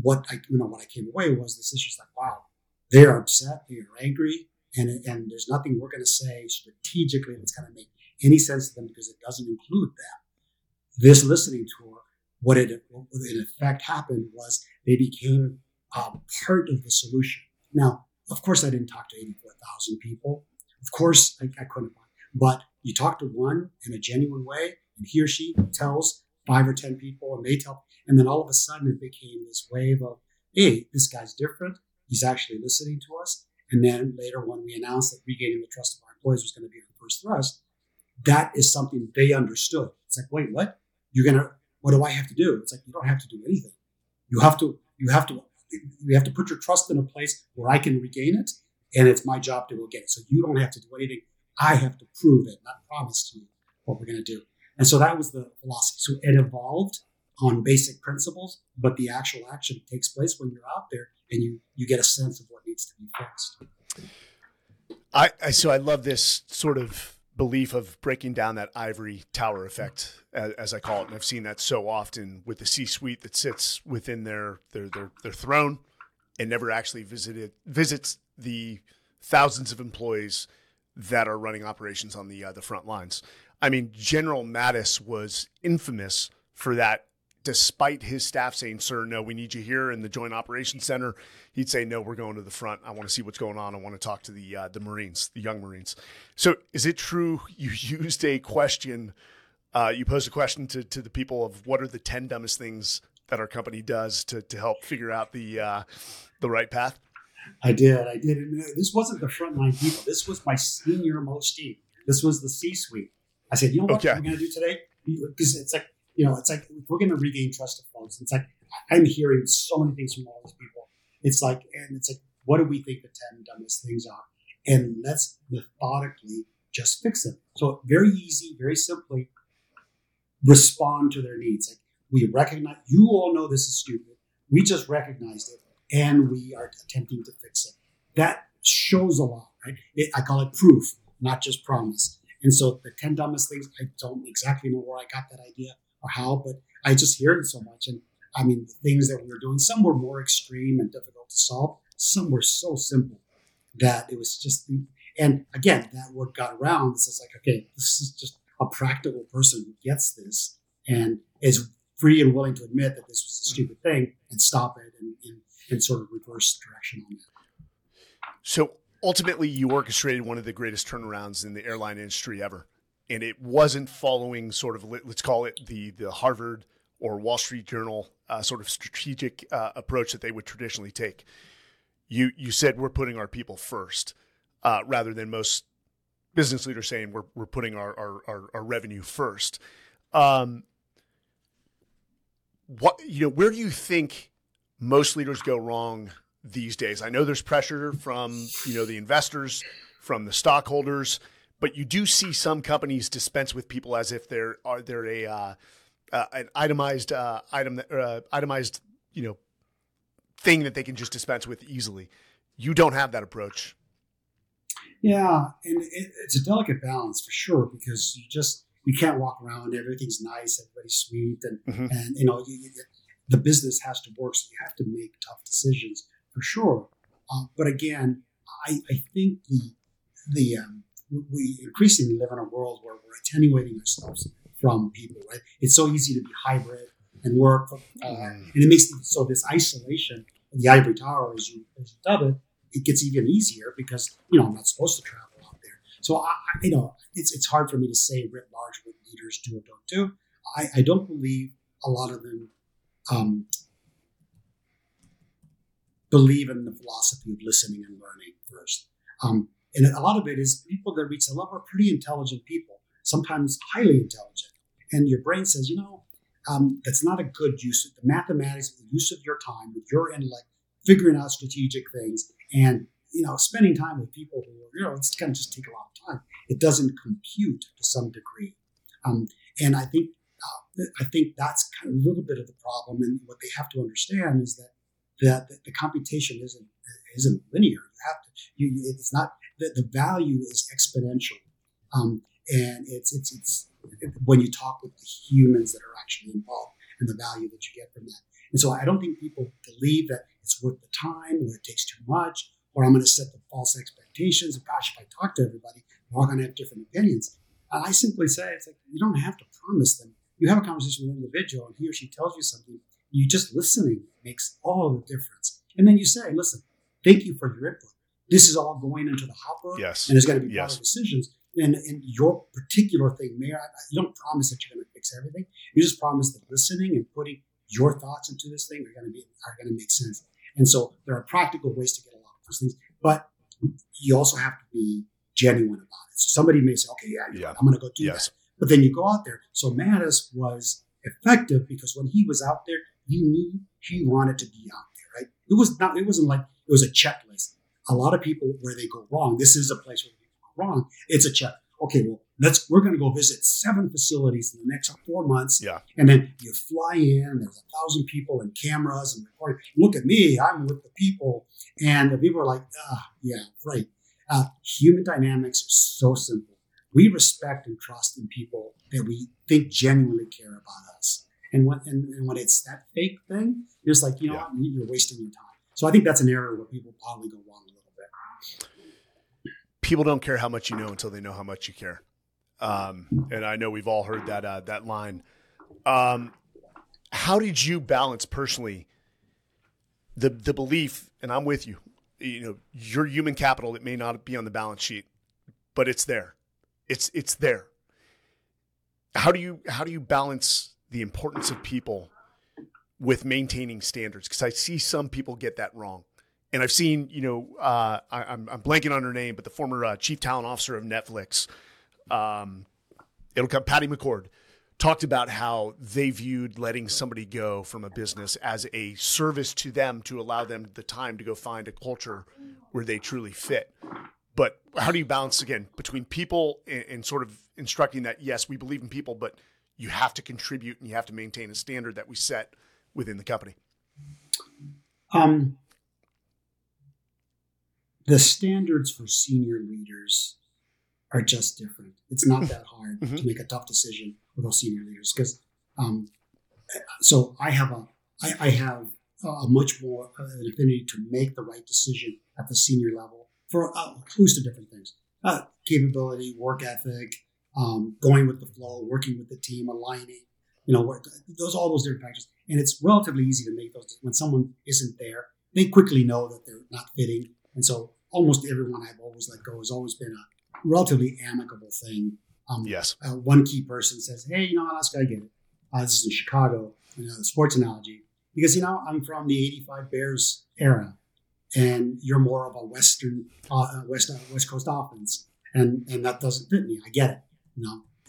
what I, you know, what I came away was this issue is like, wow, they are upset, they are angry, and, and there's nothing we're going to say strategically that's going to make any sense to them because it doesn't include them. This listening tour, what it what in effect happened was they became um, part of the solution. Now, of course, I didn't talk to 84,000 people. Of course, I, I couldn't, but you talk to one in a genuine way, and he or she tells five or 10 people, and they tell, and then all of a sudden it became this wave of, hey, this guy's different. He's actually listening to us. And then later, when we announced that regaining the trust of our employees was going to be our first thrust, that is something they understood. It's like, wait, what? You're gonna? What do I have to do? It's like you don't have to do anything. You have to. You have to. You have to put your trust in a place where I can regain it, and it's my job to go get it. So you don't have to do anything. I have to prove it, not promise to you what we're going to do. And so that was the philosophy. So it evolved on basic principles, but the actual action takes place when you're out there and you you get a sense of what needs to be fixed. I, I so I love this sort of belief of breaking down that ivory tower effect, as, as I call it, and I've seen that so often with the C-suite that sits within their their their, their throne and never actually visited visits the thousands of employees that are running operations on the uh, the front lines. I mean, General Mattis was infamous for that despite his staff saying, "Sir, no, we need you here in the Joint Operations Center," he'd say, "No, we're going to the front. I want to see what's going on. I want to talk to the uh, the Marines, the young Marines." So, is it true you used a question? Uh, you posed a question to to the people of what are the ten dumbest things that our company does to to help figure out the uh, the right path? I did. I did. And this wasn't the frontline people. This was my senior most team. This was the C-suite. I said, you know what okay. we're going to do today? Because it's like you know, it's like we're going to regain trust of folks. It's like I'm hearing so many things from all these people. It's like, and it's like, what do we think the 10 dumbest things are? And let's methodically just fix them. So very easy, very simply respond to their needs. Like we recognize, you all know this is stupid. We just recognized it and we are attempting to fix it. That shows a lot, right? It, I call it proof, not just promise. And so the 10 dumbest things, I don't exactly know where I got that idea or how, but I just hear it so much. And I mean, the things that we were doing, some were more extreme and difficult to solve. Some were so simple that it was just, and again, that word got around. It's like, okay, this is just a practical person who gets this and is free and willing to admit that this was a stupid thing and stop it and, and, and sort of reverse direction on that. So ultimately, you orchestrated one of the greatest turnarounds in the airline industry ever and it wasn't following sort of let's call it the the Harvard or Wall Street Journal uh, sort of strategic uh, approach that they would traditionally take. You you said we're putting our people first, uh, rather than most business leaders saying we're we're putting our our, our, our revenue first. Um, what you know, where do you think most leaders go wrong these days? I know there's pressure from you know the investors, from the stockholders but you do see some companies dispense with people as if they're are they're a uh, uh, an itemized uh, item uh, itemized you know thing that they can just dispense with easily. You don't have that approach. Yeah, and it, it's a delicate balance for sure because you just you can't walk around everything's nice, everybody's sweet, and mm-hmm. and you know you, you, the business has to work, so you have to make tough decisions for sure. Uh, but again, I, I think the the um, we increasingly live in a world where we're attenuating ourselves from people, right? It's so easy to be hybrid and work, uh, and it makes so this isolation, the ivory tower, as you, as you dub it, it gets even easier because you know I'm not supposed to travel out there. So I, you know, it's it's hard for me to say writ large what leaders do or don't do. I, I don't believe a lot of them um, believe in the philosophy of listening and learning first. Um, and a lot of it is people that reach the level are pretty intelligent people, sometimes highly intelligent. And your brain says, you know, um, that's not a good use of the mathematics, the use of your time with your intellect, figuring out strategic things, and you know, spending time with people who are, you know, it's going to just take a lot of time. It doesn't compute to some degree, um, and I think uh, I think that's kind of a little bit of the problem. And what they have to understand is that that the, the computation isn't isn't linear. You have to, you, it's not the, the value is exponential. Um, and it's, it's, it's when you talk with the humans that are actually involved and the value that you get from that. And so I don't think people believe that it's worth the time or it takes too much or I'm going to set the false expectations gosh, if I talk to everybody, we're all going to have different opinions. And I simply say, it's like, you don't have to promise them. You have a conversation with an individual and he or she tells you something. You just listening makes all the difference. And then you say, listen, thank you for your input this is all going into the hopper. Yes. And it's going to be yes. of decisions. And, and your particular thing, Mayor, you don't promise that you're going to fix everything. You just promise that listening and putting your thoughts into this thing are going to be are going to make sense. And so there are practical ways to get a lot of those things, but you also have to be genuine about it. So somebody may say, okay, yeah, Yeah. I'm going to go do Yes. that. But then you go out there. So Mattis was effective because when he was out there, he knew he wanted to be out there, right? It was not, it wasn't like it was a checklist. A lot of people where they go wrong, this is a place where people go wrong. It's a check. Okay, well, let's, we're going to go visit seven facilities in the next four months. Yeah. And then you fly in, there's a thousand people and cameras and recording. Look at me, I'm with the people. And the people are like, ah, yeah, right. Uh, human dynamics are so simple. We respect and trust in people that we think genuinely care about us. And when, and, and when it's that fake thing, it's like, you know, Yeah. what, you're wasting your time. So I think that's an area where people probably go wrong a little bit. People don't care how much you know until they know how much you care. Um, and I know we've all heard that uh, that line. Um, how did you balance personally the the belief? And I'm with you. You know, your human capital. It may not be on the balance sheet, but it's there. It's it's there. How do you how do you balance the importance of people with maintaining standards? Because I see some people get that wrong and I've seen, you know, uh, I, I'm, I'm blanking on her name, but the former uh, chief talent officer of Netflix, um, it'll come, Patty McCord, talked about how they viewed letting somebody go from a business as a service to them to allow them the time to go find a culture where they truly fit. But how do you balance again between people and, and sort of instructing that yes, we believe in people, but you have to contribute and you have to maintain a standard that we set within the company. Um, the standards for senior leaders are just different. It's not that hard Mhm. to make a tough decision with those senior leaders because, um, so I have a I, I have a much more uh, an affinity to make the right decision at the senior level for a host of different things: uh, capability, work ethic, um, going with the flow, working with the team, aligning. You know, work, those all those different factors, and it's relatively easy to make those when someone isn't there. They quickly know that they're not fitting, and so almost everyone I've always let go has always been a relatively amicable thing. Um, Yes. uh, one key person says, "Hey, you know, Oscar, I get it. Uh, this is in Chicago, you know, the sports analogy, because you know I'm from the '85 Bears era, and you're more of a Western uh, uh, West uh, West Coast offense, and and that doesn't fit me. I get it. You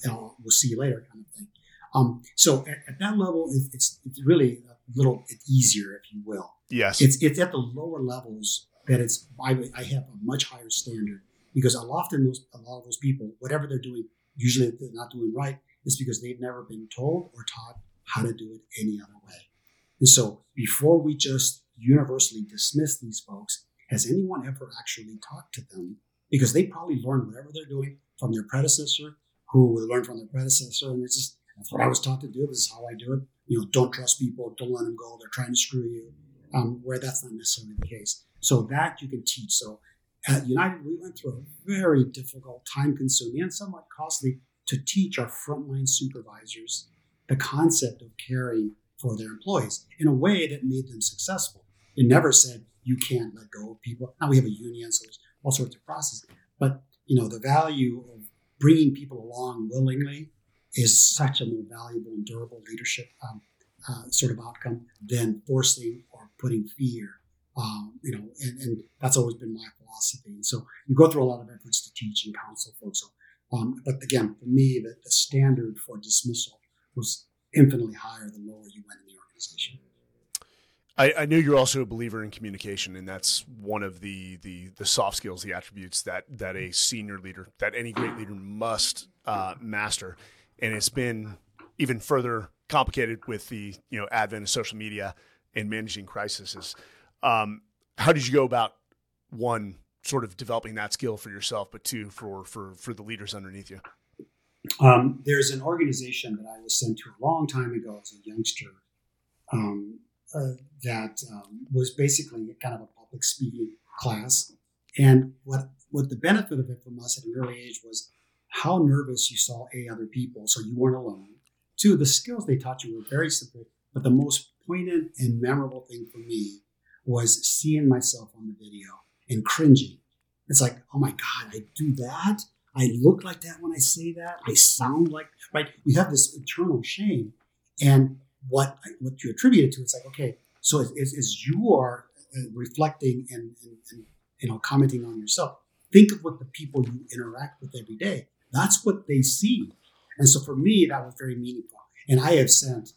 know, we'll see you later, kind of thing. Um, so at, at that level, it, it's it's really a little easier, if you will. Yes. It's it's at the lower levels that it's I, I have a much higher standard because a lot often those a lot of those people, whatever they're doing, usually they're not doing right, is because they've never been told or taught how to do it any other way. And so before we just universally dismiss these folks, has anyone ever actually talked to them? Because they probably learned whatever they're doing from their predecessor, who learned from their predecessor, and it's just that's what I was taught to do. This is how I do it. You know, don't trust people, don't let them go. They're trying to screw you. Um, where that's not necessarily the case. So that you can teach. So at United, we went through a very difficult, time-consuming, and somewhat costly to teach our frontline supervisors the concept of caring for their employees in a way that made them successful. It never said you can't let go of people. Now we have a union, so there's all sorts of processes. But you know, the value of bringing people along willingly is such a more valuable and durable leadership um, uh, sort of outcome than forcing or putting fear. Um, you know, and, and that's always been my philosophy. And so you go through a lot of efforts to teach and counsel folks. So, um, but again, for me, the, the standard for dismissal was infinitely higher the lower you went in the organization. I, I knew you're also a believer in communication, and that's one of the, the the soft skills, the attributes that that a senior leader, that any great leader must uh, master. And it's been even further complicated with the you know advent of social media and managing crises. Um, how did you go about one sort of developing that skill for yourself, but two for for for the leaders underneath you? Um, there's an organization that I was sent to a long time ago as a youngster um, uh, that um, was basically kind of a public speaking class. And what what the benefit of it from us at an early age was how nervous you saw a other people, so you weren't alone. Two, the skills they taught you were very simple, but the most poignant and memorable thing for me was seeing myself on the video and cringing. It's like, oh my God, I do that. I look like that when I say that. I sound like right. You have this internal shame, and what what you attribute it to, it's like okay. So as, as you are uh, reflecting and, and, and you know commenting on yourself, think of what the people you interact with every day. That's what they see. And so for me, that was very meaningful. And I have sent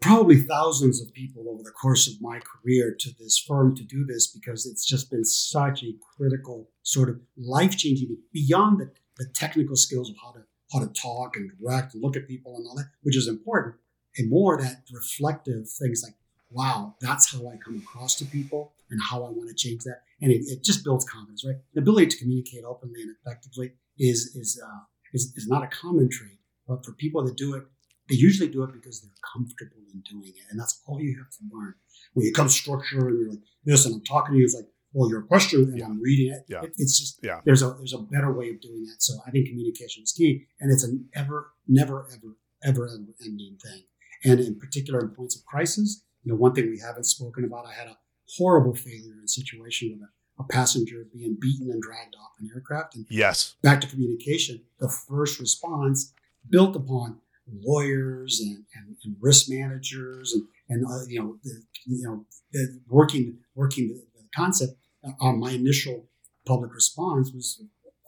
probably thousands of people over the course of my career to this firm to do this because it's just been such a critical sort of life changing beyond the, the technical skills of how to how to talk and direct and look at people and all that, which is important, and more that reflective things like, wow, that's how I come across to people and how I want to change that. And it, it just builds confidence, right? The ability to communicate openly and effectively is is, uh, is is not a common trait, but for people that do it, they usually do it because they're comfortable in doing it, and that's all you have to learn. When you come structure and you're like this, and I'm talking to you, it's like, well, your question, and yeah. I'm reading it. Yeah. It, it's just yeah. there's a there's a better way of doing that. So I think communication is key, and it's an ever, never, ever, ever, ever ending thing. And in particular, in points of crisis, you know, one thing we haven't spoken about, I had a horrible failure in situation with a, a passenger being beaten and dragged off an aircraft. And yes, back to communication, the first response built upon lawyers and, and, and risk managers and, and uh, you know the, you know the working working the, the concept. Uh, my initial public response was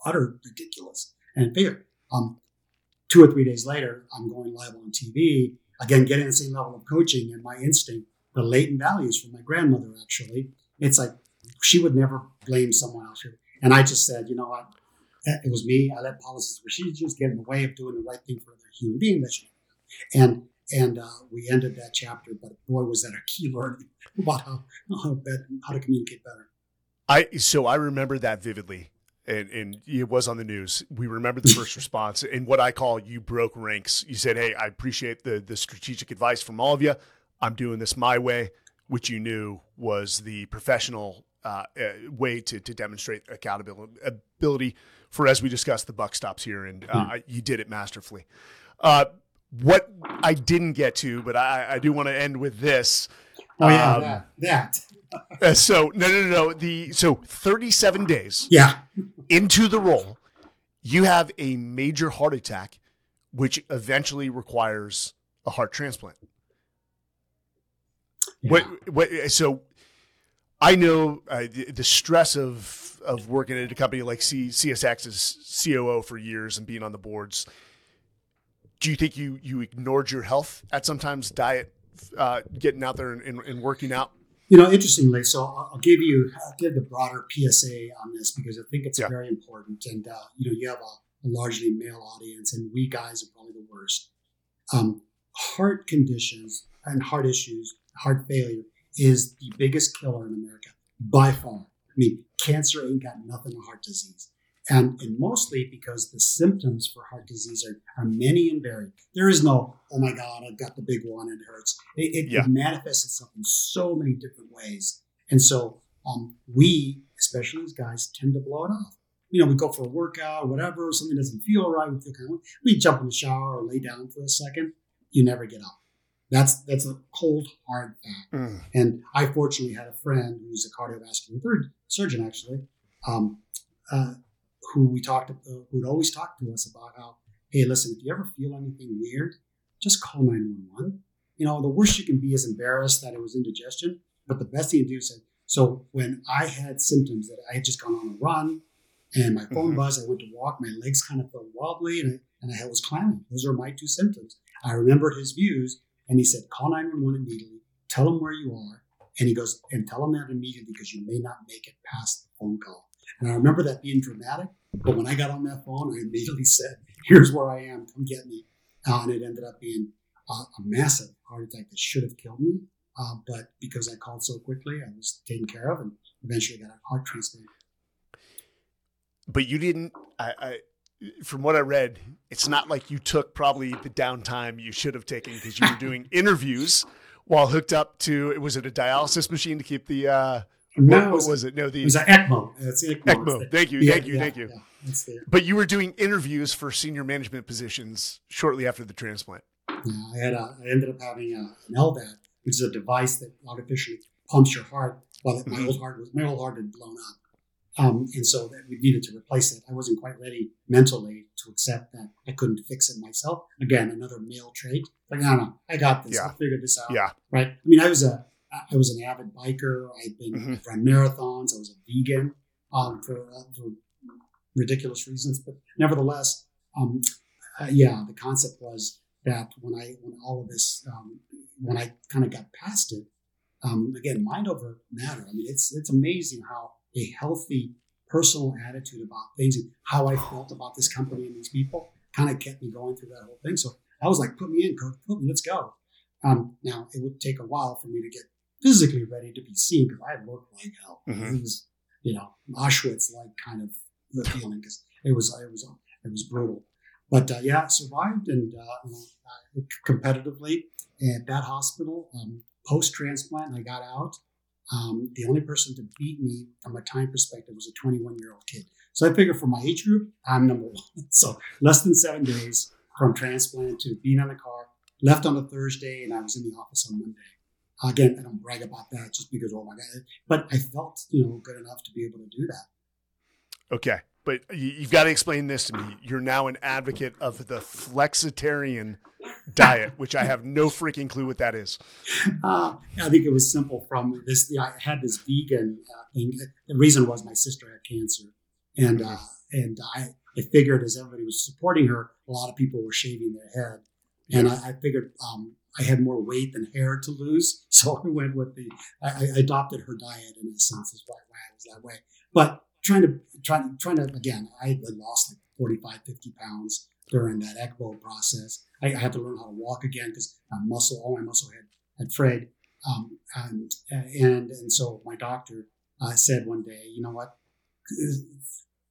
utter ridiculous and failure. Um, two or three days later, I'm going live on TV again, getting the same level of coaching and my instinct, the latent values from my grandmother. Actually, it's like she would never blame someone else. And I just said, you know what? It was me. I let policies where she just get in the way of doing the right thing for another human being that she and and uh, we ended that chapter. But boy, was that a key learning about how how, better, how to communicate better. I so I remember that vividly. And, and it was on the news. We remember the first response and what I call you broke ranks. You said, "Hey, I appreciate the the strategic advice from all of you. I'm doing this my way," which you knew was the professional uh, uh, way to to demonstrate accountability ability for, as we discussed, the buck stops here, and uh, mm. you did it masterfully. Uh, what I didn't get to, but I, I do want to end with this. Oh yeah, um, that. that. Uh, so no, no, no, no. The so thirty-seven days. Yeah. into the role, you have a major heart attack, which eventually requires a heart transplant. Yeah. What? What? So, I know uh, the, the, stress of of working at a company like C, CSX as COO for years and being on the boards do you think you you ignored your health at sometimes diet, uh, getting out there and, and, and, working out? You know, interestingly, so I'll give you I'll give the broader PSA on this because I think it's yeah. very important. And uh, you know, you have a, a, largely male audience, and we guys are probably the worst. Um, heart conditions and heart issues, heart failure is the biggest killer in America by far. I mean, cancer ain't got nothing on heart disease. And, and mostly because the symptoms for heart disease are, are many and varied. There is no, oh my God, I've got the big one and it hurts. It, it, yeah. it manifests itself in so many different ways. And so um, we, especially as guys, tend to blow it off. You know, we go for a workout, whatever, something doesn't feel right, we feel kind of, we jump in the shower or lay down for a second, you never get up. That's that's a cold hard fact. Mm. And I fortunately had a friend who's a cardiovascular surgeon, actually, um, uh, who we talked uh, who'd always talk to us about how, hey, listen, if you ever feel anything weird, just call 911. You know, the worst you can be is embarrassed that it was indigestion, but the best thing to do is, so when I had symptoms that I had just gone on a run and my phone mm-hmm. buzzed, I went to walk, my legs kind of felt wobbly and I, and I was climbing. Those are my two symptoms. I remembered his views and he said, call 911 immediately, tell them where you are. And he goes, and tell them that immediately because you may not make it past the phone call. And I remember that being dramatic. But when I got on that phone, I immediately said, "Here's where I am. Come get me." Uh, and it ended up being a, massive heart attack that should have killed me. Uh, but because I called so quickly, I was taken care of, and eventually got a heart transplant. But you didn't. I, I from what I read, it's not like you took probably the downtime you should have taken because you were doing interviews while hooked up to. Was it a dialysis machine to keep the uh, no, what, what was it? No, the it was an ECMO. It's ECMO. ECMO. Thank you, yeah, thank you, yeah, thank you. Yeah, but you were doing interviews for senior management positions shortly after the transplant. Yeah, I had a, I ended up having a, an LVAD, which is a device that artificially pumps your heart. While mm-hmm. my old heart was my old heart had blown up, um, and so that we needed to replace it. I wasn't quite ready mentally to accept that I couldn't fix it myself. Again, another male trait. Like, no, no, I got this. Yeah. I'll figure this out. Yeah. Right. I mean, I was a I was an avid biker. I'd been mm-hmm. run marathons. I was a vegan. um, for, uh, for ridiculous reasons. But nevertheless, um, uh, yeah, the concept was that when I when all of this um, when I kind of got past it, um, again, mind over matter. I mean, it's it's amazing how a healthy personal attitude about things and how I felt about this company and these people kind of kept me going through that whole thing. So I was like, put me in, coach, put me, let's go. Um, now it would take a while for me to get physically ready to be seen because I looked like hell. Mm-hmm. It was, you know, Auschwitz like kind of the feeling because it was it was it was brutal. But uh, yeah, I survived and uh, competitively at that hospital. Um, Post transplant, I got out. Um, the only person to beat me from a time perspective was a 21 year old kid. So I figured for my age group, I'm number one. So less than seven days from transplant to being on the car, left on a Thursday, and I was in the office on Monday. Again, I don't brag about that just because, oh my God, but I felt, you know, good enough to be able to do that. Okay. But you've got to explain this to me. You're now an advocate of the flexitarian diet, which I have no freaking clue what that is. Uh, I think it was simple from this. I had this vegan uh, thing. The reason was my sister had cancer, and uh, and I, I figured as everybody was supporting her, a lot of people were shaving their head, and I, I figured um, I had more weight than hair to lose, so I went with the. I, I adopted her diet in a sense, is why I was that way. But trying to trying trying to again, I had lost like 45, 50 pounds during that ECMO process. I, I had to learn how to walk again because my muscle, all my muscle had had frayed. Um, and, and and so my doctor uh, said one day, you know what,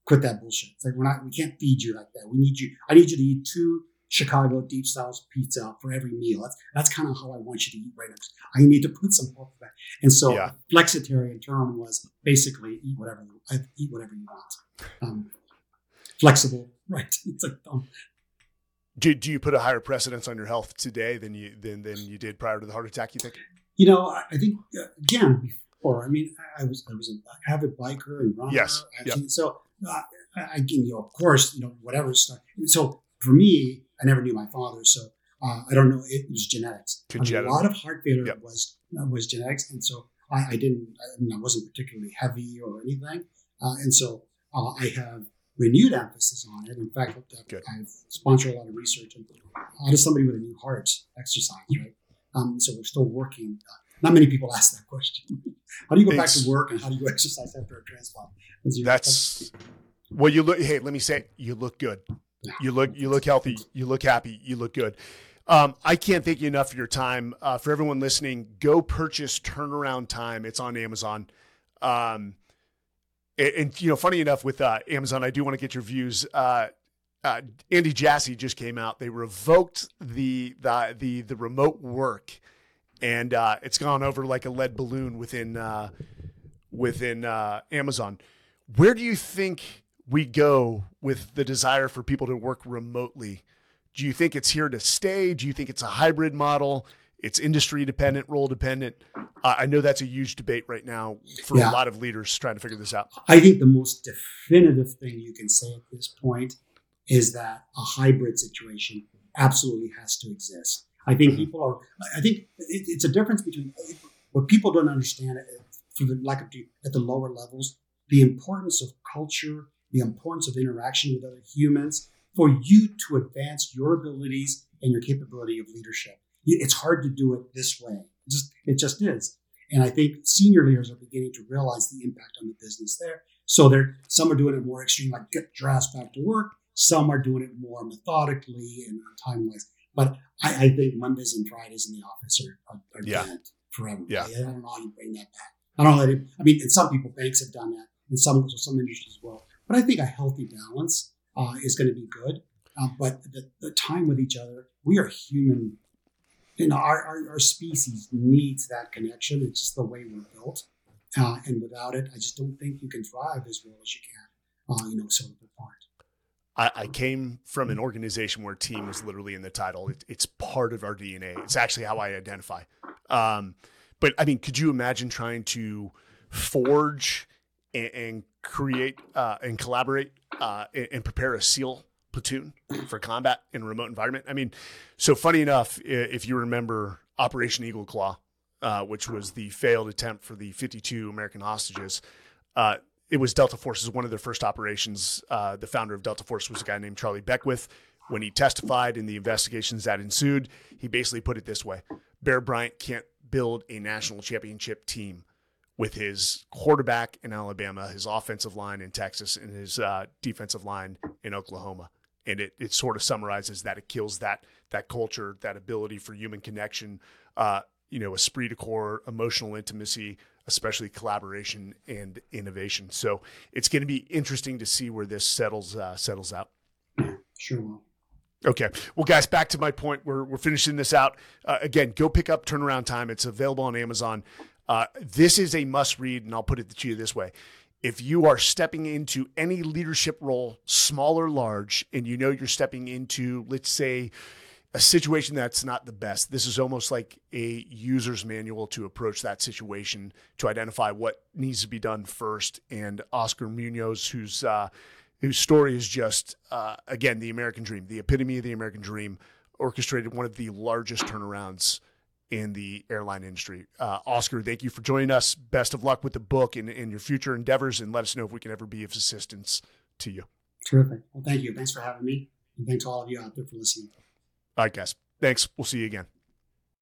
quit that bullshit. It's like we're not, we can't feed you like that. We need you. I need you to eat two Chicago deep style pizza for every meal. That's that's kind of how I want you to eat right now. I need to put some health back. And so yeah. flexitarian term was basically eat whatever eat whatever you want. Um, flexible, right? It's like um, do, do you put a higher precedence on your health today than you than than you did prior to the heart attack? You think? You know, I think uh, again before. I mean, I was I was an avid biker and runner. Yes. Yep. So uh, I, you know, of course, you know, whatever stuff. So for me, I never knew my father, so uh, I don't know. It was genetics. I mean, a lot of heart failure yep. was uh, was genetics, and so I, I didn't. I, mean, I, wasn't particularly heavy or anything, uh, and so uh, I have renewed emphasis on it. In fact, I've sponsored a lot of research on how does somebody with a new heart exercise, right? Um, so we're still working. Uh, not many people ask that question. how do you go back to work and how do you exercise after a transplant? That's well, you look. Hey, let me say, you look good. You look you look healthy. You look happy. You look good. Um, I can't thank you enough for your time. Uh, for everyone listening, go purchase Turnaround Time. It's on Amazon. Um, and, and, you know, funny enough, with uh, Amazon, I do want to get your views. Uh, uh, Andy Jassy just came out. They revoked the the the, the remote work, and uh, it's gone over like a lead balloon within uh, within Amazon. Where do you think we go with the desire for people to work remotely? Do you think it's here to stay? Do you think it's a hybrid model? It's industry dependent, role dependent. Uh, I know that's a huge debate right now for yeah. a lot of leaders trying to figure this out. I think the most definitive thing you can say at this point is that a hybrid situation absolutely has to exist. I think mm-hmm. people are. I think it, it's a difference between what people don't understand for the lack of at the lower levels the importance of culture the importance of interaction with other humans for you to advance your abilities and your capability of leadership. It's hard to do it this way. It just, it just is. And I think senior leaders are beginning to realize the impact on the business there. So they're some are doing it more extreme, like get dressed back to work. Some are doing it more methodically and time wise. But I, I, think Mondays and Fridays in the office are, are, are yeah. dead forever. Yeah. I, don't know how you bring that back. I don't know. I mean, and some people, banks have done that, and some some industries as well. But I think a healthy balance uh, is going to be good. Uh, but the, the, time with each other, we are human. You know, our, our, our, species needs that connection. It's just the way we're built. Uh, and without it, I just don't think you can thrive as well as you can, uh, you know, sort of apart. I, came from an organization where team was literally in the title. It, it's part of our DNA. It's actually how I identify. Um, but I mean, could you imagine trying to forge and, and create uh, and collaborate uh, and, and, prepare a SEAL platoon for combat in a remote environment. I mean, so funny enough, if you remember Operation Eagle Claw, uh, which was the failed attempt for the 52 American hostages, uh, it was Delta Force's one of their first operations. Uh, the founder of Delta Force was a guy named Charlie Beckwith. When he testified in the investigations that ensued, he basically put it this way Bear Bryant can't build a national championship team with his quarterback in Alabama, his offensive line in Texas, and his uh, defensive line in Oklahoma. And it, it sort of summarizes that it kills that that culture, that ability for human connection, uh, you know, esprit de corps, emotional intimacy, especially collaboration and innovation. So it's going to be interesting to see where this settles uh, settles out. Sure will. Okay. Well, guys, back to my point. We're, we're finishing this out. Uh, again, go pick up Turnaround Time. It's available on Amazon. Uh, this is a must read, and I'll put it to you this way. If you are stepping into any leadership role, small or large, and you know you're stepping into, let's say, a situation that's not the best, this is almost like a user's manual to approach that situation to identify what needs to be done first. And Oscar Munoz, who's uh, whose story is just uh, again the American dream, the epitome of the American dream, orchestrated one of the largest turnarounds in the airline industry. Uh, Oscar, thank you for joining us. Best of luck with the book and, and your future endeavors, and let us know if we can ever be of assistance to you. Terrific. Well, thank you. Thanks for having me. And thanks to all of you out there for listening. All right, guys. Thanks. We'll see you again.